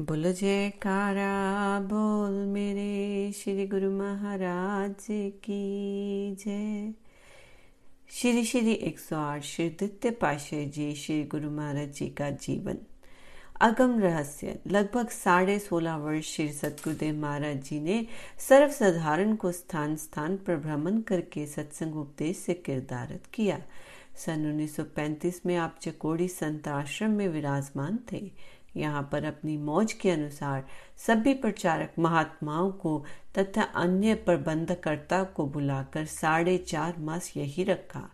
बोलो जयकारा, बोल मेरे श्री गुरु महाराज की जय। श्री श्री एक सौ आठ श्री द्वितीय पाशे जी, श्री गुरु महाराज जी का जीवन। अगम रहस्य, लगभग साढ़े सोलह वर्ष श्री सतगुरुदेव महाराज जी ने सर्वसाधारण को स्थान स्थान पर भ्रमण करके सत्संग उपदेश से किरदारत किया। सन 1935 में आप चकोड़ी संत आश्रम में विराजमान थे। यहाँ पर अपनी मौज के अनुसार सभी प्रचारक महात्माओं को तथा अन्य प्रबंधकर्ता को बुलाकर साढ़े चार मास यही रखा।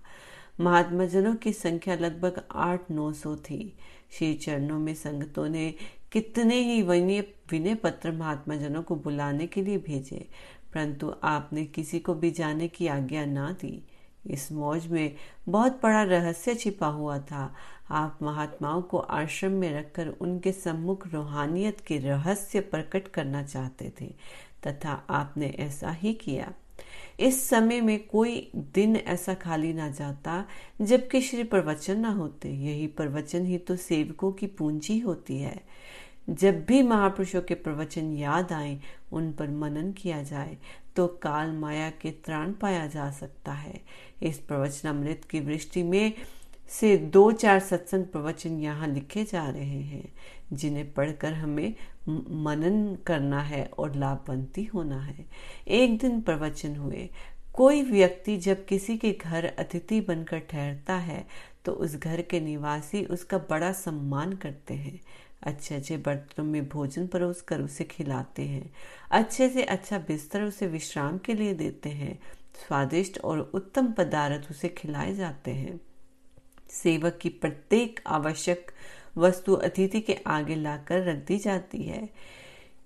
महात्मा जनों की संख्या लगभग आठ नौ सौ थी। श्री चरणों में संगतों ने कितने ही विनय विनय पत्र महात्मा जनों को बुलाने के लिए भेजे, परंतु आपने किसी को भी जाने की आज्ञा ना दी। इस मौज में बहुत बड़ा रहस्य छिपा हुआ था। आप महात्माओं को आश्रम में रखकर उनके सम्मुख रूहानियत के रहस्य प्रकट करना चाहते थे, तथा आपने ऐसा ही किया। इस समय में कोई दिन ऐसा खाली ना जाता, जबकि श्री प्रवचन ना होते। यही प्रवचन ही तो सेवकों की पूंजी होती है। जब भी महापुरुषों के प्रवचन याद आए, उन पर मनन किया जाए तो काल माया के त्राण पाया जा सकता है। इस प्रवचन अमृत की वृष्टि में से दो चार सत्संग प्रवचन यहाँ लिखे जा रहे हैं, जिन्हें पढ़कर हमें मनन करना है और लाभवंती होना है। एक दिन प्रवचन हुए, कोई व्यक्ति जब किसी के घर अतिथि बनकर ठहरता है तो उस घर के निवासी उसका बड़ा सम्मान करते हैं। अच्छे अच्छे बर्तनों में भोजन परोस कर उसे खिलाते हैं। अच्छे से अच्छा बिस्तर उसे विश्राम के लिए देते हैं। स्वादिष्ट और उत्तम पदार्थ उसे खिलाए जाते हैं। सेवक की प्रत्येक आवश्यक वस्तु अतिथि के आगे लाकर रख दी जाती है।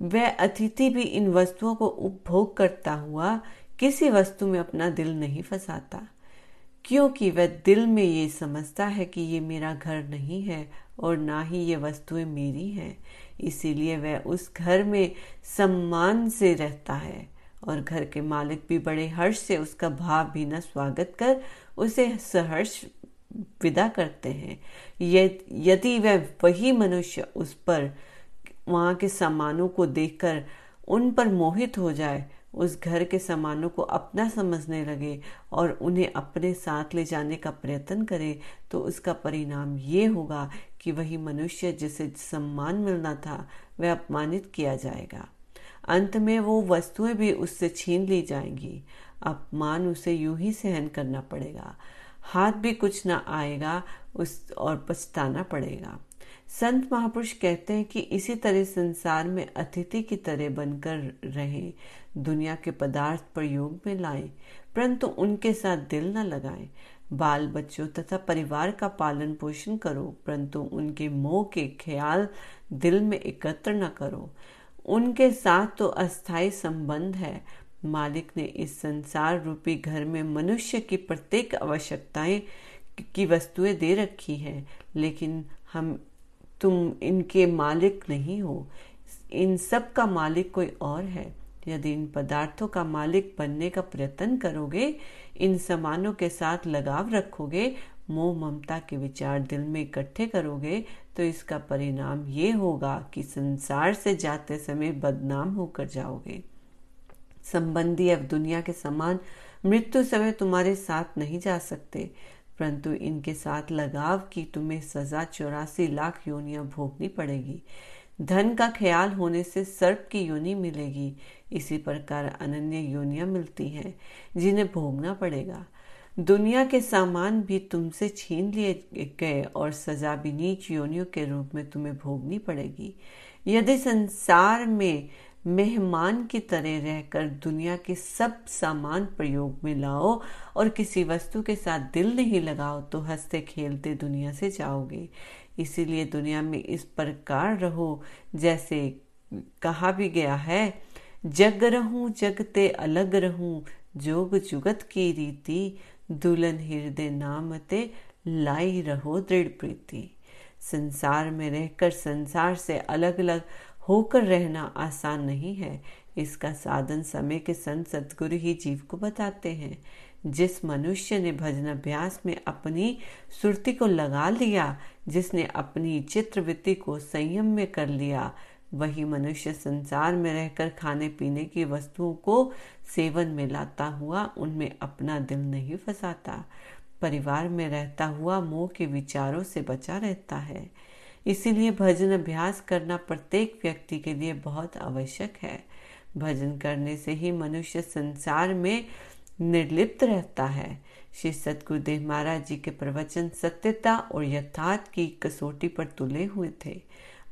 वह अतिथि भी इन वस्तुओं को उपभोग करता हुआ किसी वस्तु में अपना दिल नहीं फंसाता, क्योंकि वह दिल में ये समझता है कि ये मेरा घर नहीं है और ना ही ये वस्तुएँ मेरी हैं। इसीलिए वह उस घर में सम्मान से रहता है और घर के मालिक भी बड़े हर्ष से उसका भाव भी न स्वागत कर उसे सहर्ष विदा करते हैं। यदि वह वही मनुष्य उस पर, वहाँ के सामानों को देखकर उन पर मोहित हो जाए, उस घर के सामानों को अपना समझने लगे और उन्हें अपने साथ ले जाने का प्रयत्न करे तो उसका परिणाम ये होगा कि वही मनुष्य जिसे सम्मान मिलना था, वह अपमानित किया जाएगा। अंत में वो वस्तुएँ भी उससे छीन ली जाएँगी। अपमान उसे यूँ ही सहन करना पड़ेगा। हाथ भी कुछ ना आएगा, उस और पछताना पड़ेगा। संत महापुरुष कहते हैं कि इसी तरह संसार में अतिथि की तरह बनकर रहें, दुनिया के पदार्थ प्रयोग में लाएँ, परंतु उनके साथ दिल न लगाएँ। बाल बच्चों तथा परिवार का पालन पोषण करो, परंतु उनके मोह के ख्याल दिल में एकत्र न करो। उनके साथ तो अस्थाई संबंध है मालिक ने इस संसार रूपी घर में मनुष्य की प्रत्येक आवश्यकताएँ की वस्तुएँ दे रखी है, लेकिन हम, तुम इनके मालिक नहीं हो। इन सब का मालिक कोई और है। यदि इन पदार्थों का मालिक बनने का प्रयत्न करोगे, इन सामानों के साथ लगाव रखोगे, मोह ममता के विचार दिल में इकट्ठे करोगे तो इसका परिणाम ये होगा कि संसार से जाते समय बदनाम होकर जाओगे। संबंधी अब दुनिया के समान मृत्यु समय तुम्हारे साथ नहीं जा सकते, परंतु इनके साथ लगाव की तुम्हें सजा चौरासी लाख योनियाँ भोगनी पड़ेगी। धन का ख्याल होने से सर्प की योनि मिलेगी। इसी प्रकार अनन्य योनियाँ मिलती हैं, जिन्हें भोगना पड़ेगा। दुनिया के सामान भी तुमसे छीन लिए गए और सजा भी नीच योनियों के रूप में तुम्हें भोगनी पड़ेगी। यदि संसार में मेहमान की तरह रहकर दुनिया के सब सामान प्रयोग में लाओ और किसी वस्तु के साथ दिल नहीं लगाओ तो हँसते खेलते दुनिया से जाओगे। इसीलिए दुनिया में इस प्रकार रहो, जैसे कहा भी गया है, जग रहूँ, जगते अलग रहूँ, जोग जुगत की रीति, दुल्हन हृदय नामते लाई रहो दृढ़ प्रीति। संसार में रहकर संसार से अलग अलग होकर रहना आसान नहीं है। इसका साधन समय के संत सदगुरु ही जीव को बताते हैं। जिस मनुष्य ने भजन अभ्यास में अपनी सुरती को लगा लिया, जिसने अपनी चित्रवृत्ति को संयम में कर लिया, वही मनुष्य संसार में रहकर खाने पीने की वस्तुओं को सेवन में लाता हुआ, उनमें अपना दिल नहीं फंसाता। परिवार में रहता हुआ मोह के विचारों से बचा रहता है। इसीलिए भजन अभ्यास करना प्रत्येक व्यक्ति के लिए बहुत आवश्यक है। भजन करने से ही मनुष्य संसार में निर्लिप्त रहता है। श्री सतगुरुदेव महाराज जी के प्रवचन सत्यता और यथार्थ की कसौटी पर तुले हुए थे।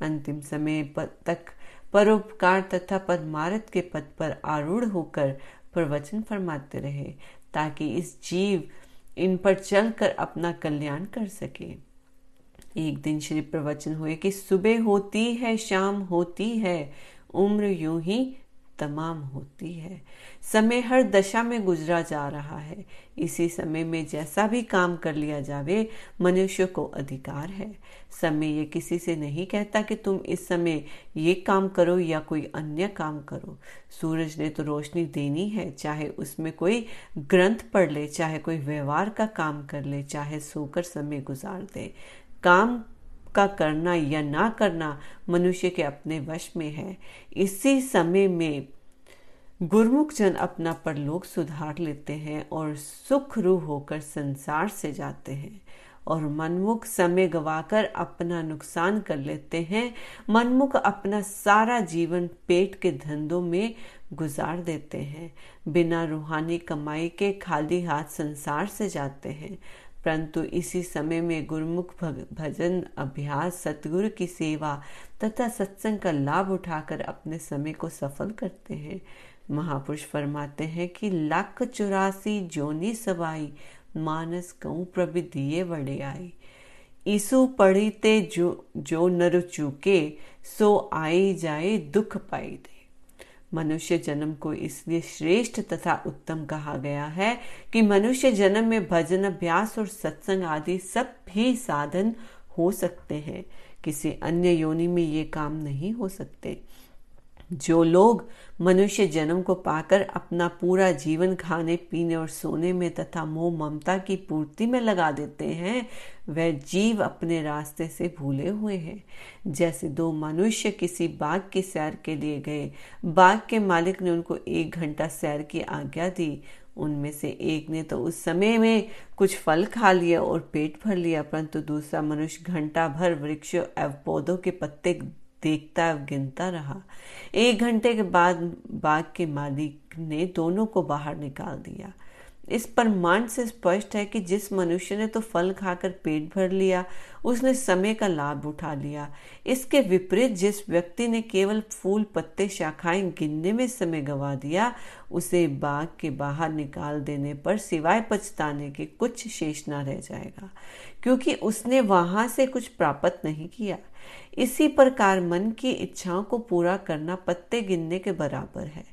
अंतिम समय तक परोपकार तथा परमारथ के पद पर आरूढ़ होकर प्रवचन फरमाते रहे, ताकि इस जीव इन पर चलकर अपना कल्याण कर सके। एक दिन श्री प्रवचन हुए कि सुबह होती है, शाम होती है, उम्र यूँ ही तमाम होती है। समय हर दशा में गुजरा जा रहा है। इसी समय में जैसा भी काम कर लिया जावे, मनुष्य को अधिकार है। समय ये किसी से नहीं कहता कि तुम इस समय ये काम करो या कोई अन्य काम करो। सूरज ने तो रोशनी देनी है, चाहे उसमें कोई ग्रंथ पढ़ ले, चाहे कोई व्यवहार का काम कर ले, चाहे सोकर समय गुजार दे। काम का करना या ना करना मनुष्य के अपने वश में है। इसी समय में गुरमुख जन अपना परलोक सुधार लेते हैं और सुख रूह होकर संसार से जाते हैं और मनमुख समय गवाकर अपना नुकसान कर लेते हैं। मनमुख अपना सारा जीवन पेट के धंधों में गुजार देते हैं। बिना रूहानी कमाई के खाली हाथ संसार से जाते हैं। परंतु इसी समय में गुरुमुख भजन, अभ्यास, सतगुरु की सेवा तथा सत्संग का लाभ उठाकर अपने समय को सफल करते हैं। महापुरुष फरमाते हैं कि लाख चौरासी जोनी सवाई, मानस कऊ प्रभि दिए बड़े आई ईसु पढ़ी ते जो जो नर चूके सो आई जाए दुख पाई दे मनुष्य जन्म को इसलिए श्रेष्ठ तथा उत्तम कहा गया है कि मनुष्य जन्म में भजन, अभ्यास और सत्संग आदि सब भी साधन हो सकते हैं। किसी अन्य योनि में ये काम नहीं हो सकते। जो लोग मनुष्य जन्म को पाकर अपना पूरा जीवन खाने, पीने और सोने में तथा मोह ममता की पूर्ति में लगा देते हैं, वह जीव अपने रास्ते से भूले हुए हैं। जैसे दो मनुष्य किसी बाग की सैर के लिए गए, बाग के मालिक ने उनको एक घंटा सैर की आज्ञा दी। उनमें से एक ने तो उस समय में कुछ फल खा लिया और पेट भर लिया, परंतु दूसरा मनुष्य घंटा भर वृक्ष एवं पौधों के पत्ते देखता गिनता रहा। एक घंटे के बाद बाग के मालिक ने दोनों को बाहर निकाल दिया। इस प्रमाण से स्पष्ट है कि जिस मनुष्य ने तो फल खाकर पेट भर लिया, उसने समय का लाभ उठा लिया। इसके विपरीत जिस व्यक्ति ने केवल फूल पत्ते शाखाएँ गिनने में समय गवा दिया, उसे बाग के बाहर निकाल देने पर सिवाय पछताने के कुछ शेष न रह जाएगा, क्योंकि उसने वहाँ से कुछ प्राप्त नहीं किया। इसी प्रकार मन की इच्छाओं को पूरा करना पत्ते गिनने के बराबर है।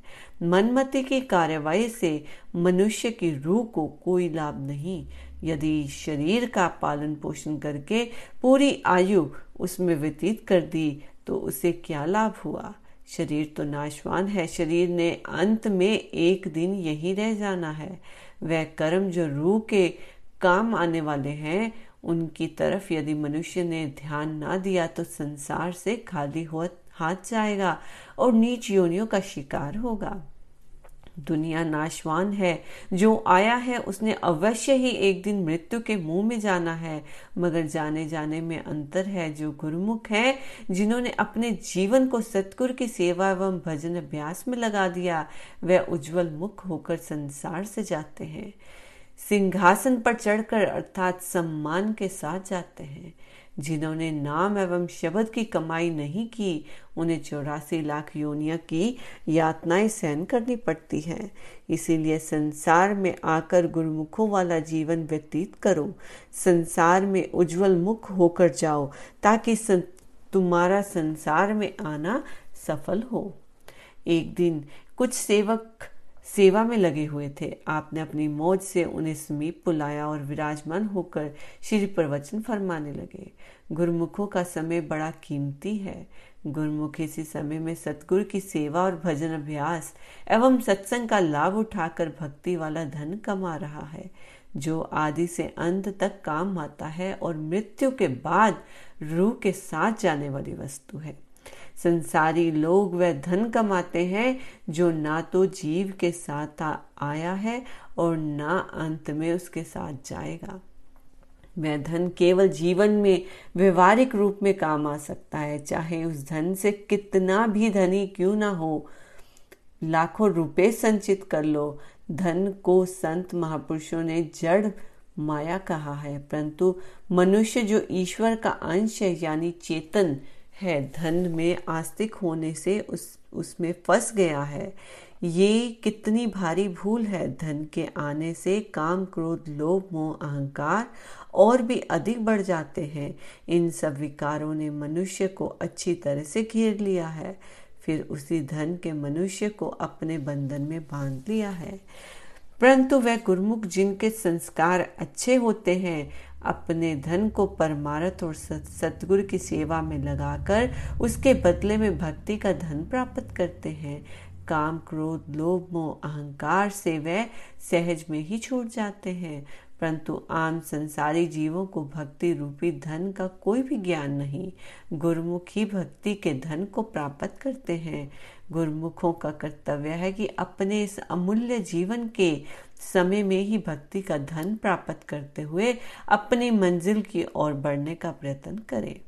मनमति की कार्यवाही से मनुष्य की रूह को कोई लाभ नहीं। यदि शरीर का पालन पोषण करके पूरी आयु उसमें व्यतीत कर दी तो उसे क्या लाभ हुआ? शरीर तो नाशवान है। शरीर ने अंत में एक दिन यही रह जाना है। वह कर्म जो रूह के काम आने वाले हैं उनकी तरफ़ यदि मनुष्य ने ध्यान ना दिया तो संसार से खाली हो हाथ जाएगा और नीच योनियों का शिकार होगा। दुनिया नाशवान है। जो आया है, उसने अवश्य ही एक दिन मृत्यु के मुँह में जाना है। मगर जाने जाने में अंतर है जो गुरुमुख है, जिन्होंने अपने जीवन को सतगुरु की सेवा एवं भजन अभ्यास में लगा दिया, वह उज्जवल मुख होकर संसार से जाते हैं। सिंहासन पर चढ़कर अर्थात सम्मान के साथ जाते हैं। जिन्होंने नाम एवं शब्द की कमाई नहीं की उन्हें चौरासी लाख योनिया की यातनाएँ सहन करनी पड़ती हैं। इसीलिए संसार में आकर गुरुमुखों वाला जीवन व्यतीत करो। संसार में उज्जवल मुख होकर जाओ ताकि सं, तुम्हारा संसार में आना सफल हो। एक दिन कुछ सेवक सेवा में लगे हुए थे। आपने अपनी मौज से उन्हें समीप बुलाया और विराजमान होकर श्री प्रवचन फरमाने लगे। गुरुमुखों का समय बड़ा कीमती है। गुरुमुख इसी समय में सतगुरु की सेवा और भजन अभ्यास एवं सत्संग का लाभ उठाकर भक्ति वाला धन कमा रहा है। जो आदि से अंत तक काम आता है और मृत्यु के बाद रूह के साथ जाने वाली वस्तु है। संसारी लोग वह धन कमाते हैं, जो ना तो जीव के साथ आया है और ना अंत में उसके साथ जाएगा। वह धन केवल जीवन में व्यवहारिक रूप में काम आ सकता है, चाहे उस धन से कितना भी धनी क्यों ना हो। लाखों रुपए संचित कर लो। धन को संत महापुरुषों ने जड़ माया कहा है, परंतु मनुष्य जो ईश्वर का अंश है, यानी चेतन है, धन में आस्तिक होने से उस, उसमें फंस गया है। ये कितनी भारी भूल है, धन के आने से काम क्रोध, लोभ, मोह, अहंकार और भी अधिक बढ़ जाते हैं। इन सब विकारों ने मनुष्य को अच्छी तरह से घेर लिया है। फिर उसी धन के मनुष्य को अपने बंधन में बाँध लिया है। परंतु वह गुरुमुख जिनके संस्कार अच्छे होते हैं अपने धन को परमारथ और सतगुरु की सेवा में लगाकर उसके बदले में भक्ति का धन प्राप्त करते हैं। काम, क्रोध, लोभ, मोह, अहंकार से वह सहज में ही छूट जाते हैं। परंतु आम संसारी जीवों को भक्ति रूपी धन का कोई भी ज्ञान नहीं। गुरुमुखी भक्ति के धन को प्राप्त करते हैं। गुरुमुखों का कर्तव्य है कि अपने इस अमूल्य जीवन के समय में ही भक्ति का धन प्राप्त करते हुए अपनी मंजिल की ओर बढ़ने का प्रयत्न करें।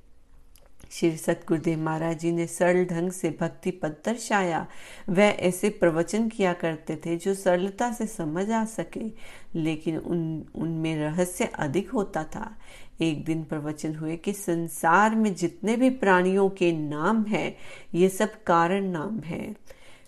श्री सतगुरुदेव महाराज जी ने सरल ढंग से भक्ति पद दर्शाया। वह ऐसे प्रवचन किया करते थे जो सरलता से समझ आ सके, लेकिन उन, उनमें रहस्य अधिक होता था। एक दिन प्रवचन हुए कि संसार में जितने भी प्राणियों के नाम हैं, ये सब कारण नाम हैं।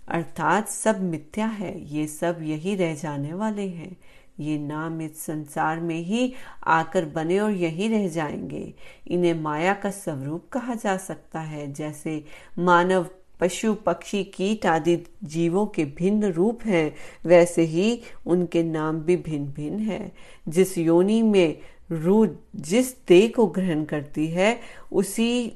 अर्थात सब मिथ्या है, ये सब यही रह जाने वाले हैं। ये नाम इस संसार में ही आकर बने और यही रह जाएँगे। इन्हें माया का स्वरूप कहा जा सकता है, जैसे मानव, पशु, पक्षी, कीट आदि जीवों के भिन्न रूप हैं, वैसे ही उनके नाम भी भिन्न भिन्न है। जिस योनि में रू जिस देह को ग्रहण करती है, उसी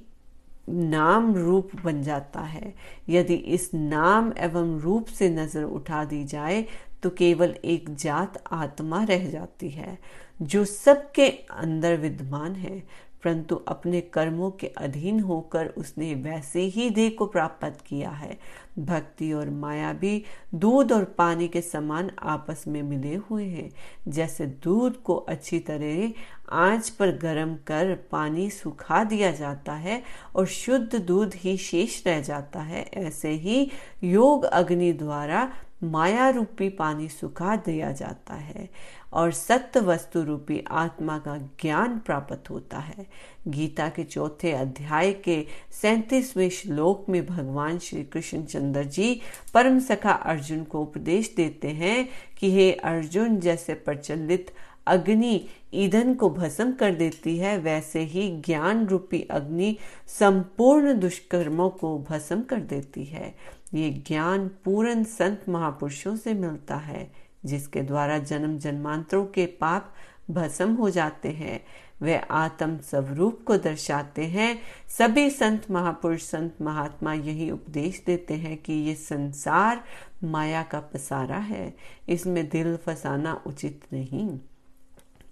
नाम रूप बन जाता है। यदि इस नाम एवं रूप से नज़र उठा दी जाए तो केवल एक जात आत्मा रह जाती है, जो सबके अंदर विद्यमान है। परंतु अपने कर्मों के अधीन होकर उसने वैसे ही देह को प्राप्त किया है। भक्ति और माया भी दूध और पानी के समान आपस में मिले हुए हैं। जैसे दूध को अच्छी तरह आँच पर गर्म कर पानी सुखा दिया जाता है और शुद्ध दूध ही शेष रह जाता है। ऐसे ही योग अग्नि द्वारा माया रूपी पानी सुखा दिया जाता है और सत्य वस्तु रूपी आत्मा का ज्ञान प्राप्त होता है। गीता के चौथे अध्याय के सैतीसवें श्लोक में भगवान श्री कृष्ण चंद्र जी परम सखा अर्जुन को उपदेश देते हैं कि हे अर्जुन, जैसे प्रचलित अग्नि ईंधन को भस्म कर देती है, वैसे ही ज्ञान रूपी अग्नि संपूर्ण दुष्कर्मों को भस्म कर देती है। ये ज्ञान पूर्ण संत महापुरुषों से मिलता है, जिसके द्वारा जन्म जन्मांतरों के पाप भस्म हो जाते हैं। वे आत्म स्वरूप को दर्शाते हैं। सभी संत महापुरुष, संत महात्मा यही उपदेश देते हैं कि ये संसार माया का पसारा है। इसमें दिल फसाना उचित नहीं।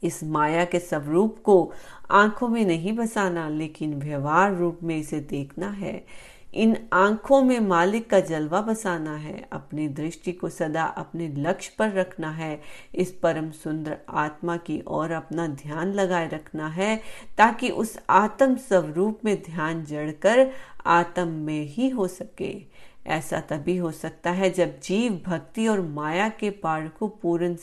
इस माया के स्वरूप को आँखों में नहीं बसाना, लेकिन व्यवहार रूप में इसे देखना है। इन आँखों में मालिक का जलवा बसाना है। अपनी दृष्टि को सदा अपने लक्ष्य पर रखना है। इस परम सुंदर आत्मा की ओर अपना ध्यान लगाए रखना है, ताकि उस आत्म स्वरूप में ध्यान जड़कर आत्म में ही हो सके। ऐसा तभी हो सकता है जब जीव, भक्ति और माया के पार को पूर्ण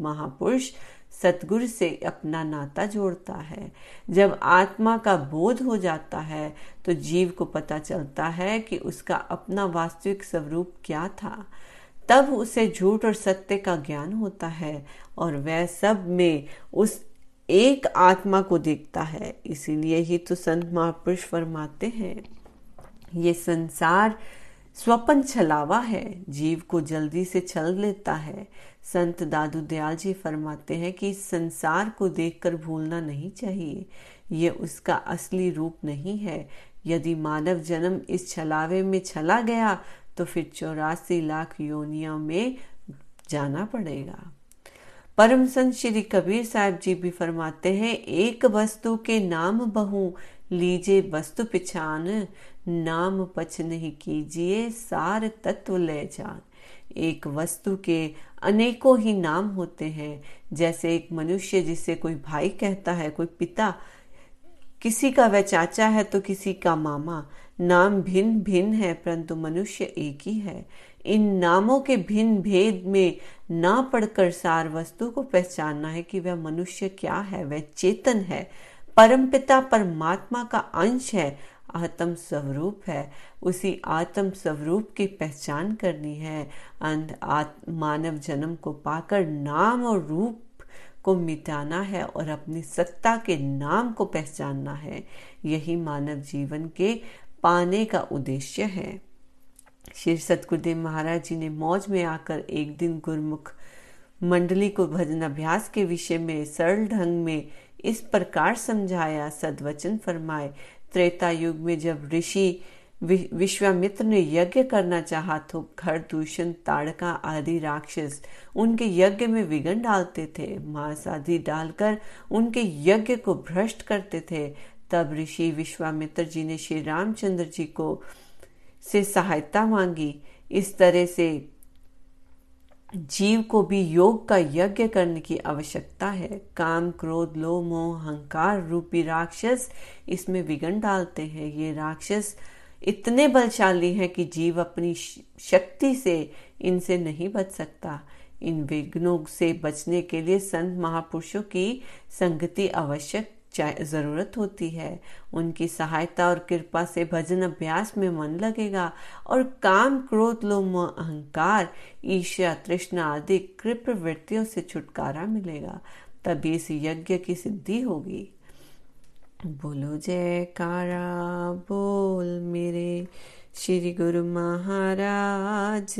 महापुरुष सतगुरु से अपना नाता जोड़ता है। जब आत्मा का बोध हो जाता है तो जीव को पता चलता है कि उसका अपना वास्तविक स्वरूप क्या था। तब उसे झूठ और सत्य का ज्ञान होता है और वह सब में उस एक आत्मा को देखता है। इसीलिए ही तो संत महापुरुष फरमाते हैं, ये संसार स्वपन छलावा है, जीव को जल्दी से छल लेता है। संत दादू दयाल जी फरमाते हैं कि संसार को देखकर भूलना नहीं चाहिए। ये उसका असली रूप नहीं है। यदि मानव जन्म इस छलावे में छला गया तो फिर चौरासी लाख योनियों में जाना पड़ेगा। परम संत श्री कबीर साहब जी भी फरमाते हैं, एक वस्तु के नाम बहु लीजे वस्तु पिछान। नाम पच नहीं कीजिए, सार तत्व ले जान। एक वस्तु के अनेकों ही नाम होते हैं। जैसे एक मनुष्य जिसे कोई भाई कहता है, कोई पिता, किसी का वह चाचा है तो किसी का मामा। नाम भिन्न भिन्न है, परंतु मनुष्य एक ही है। इन नामों के भिन्न भेद में ना पढ़कर सार वस्तु को पहचानना है कि वह मनुष्य क्या है, वह चेतन है। परमपिता परमात्मा का अंश है आत्म स्वरूप है। उसी आत्म स्वरूप की पहचान करनी है। अंध मानव जन्म को पाकर नाम और रूप को मिटाना है और अपनी सत्ता के नाम को पहचानना है। यही मानव जीवन के पाने का उद्देश्य है। श्री सतगुरुदेव महाराज जी ने मौज में आकर एक दिन गुरमुख मंडली को भजन अभ्यास के विषय में सरल ढंग में इस प्रकार समझाया। सदवचन फरमाए त्रेता युग में जब ऋषि विश्वामित्र ने यज्ञ करना चाहा तो घर दूषण, ताड़का आदि राक्षस उनके यज्ञ में विघन डालते थे। मांस आदि डालकर उनके यज्ञ को भ्रष्ट करते थे। तब ऋषि विश्वामित्र जी ने श्री रामचंद्र जी को से सहायता मांगी। इस तरह से जीव को भी योग का यज्ञ करने की आवश्यकता है। काम, क्रोध, लोभ, मोह, अहंकार रूपी राक्षस इसमें विघन डालते हैं। ये राक्षस इतने बलशाली हैं कि जीव अपनी शक्ति से इनसे नहीं बच सकता। इन विघ्नों से बचने के लिए संत महापुरुषों की संगति आवश्यक ज़रूरत होती है, उनकी सहायता और कृपा से भजन अभ्यास में मन लगेगा और काम, क्रोध, लोम, अहंकार, ईर्ष्या, तृष्णा आदि कृप वृत्तियों से छुटकारा मिलेगा। तभी इस यज्ञ की सिद्धि होगी। बोलो जयकारा, बोल मेरे श्री गुरु महाराज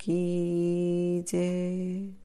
की जय।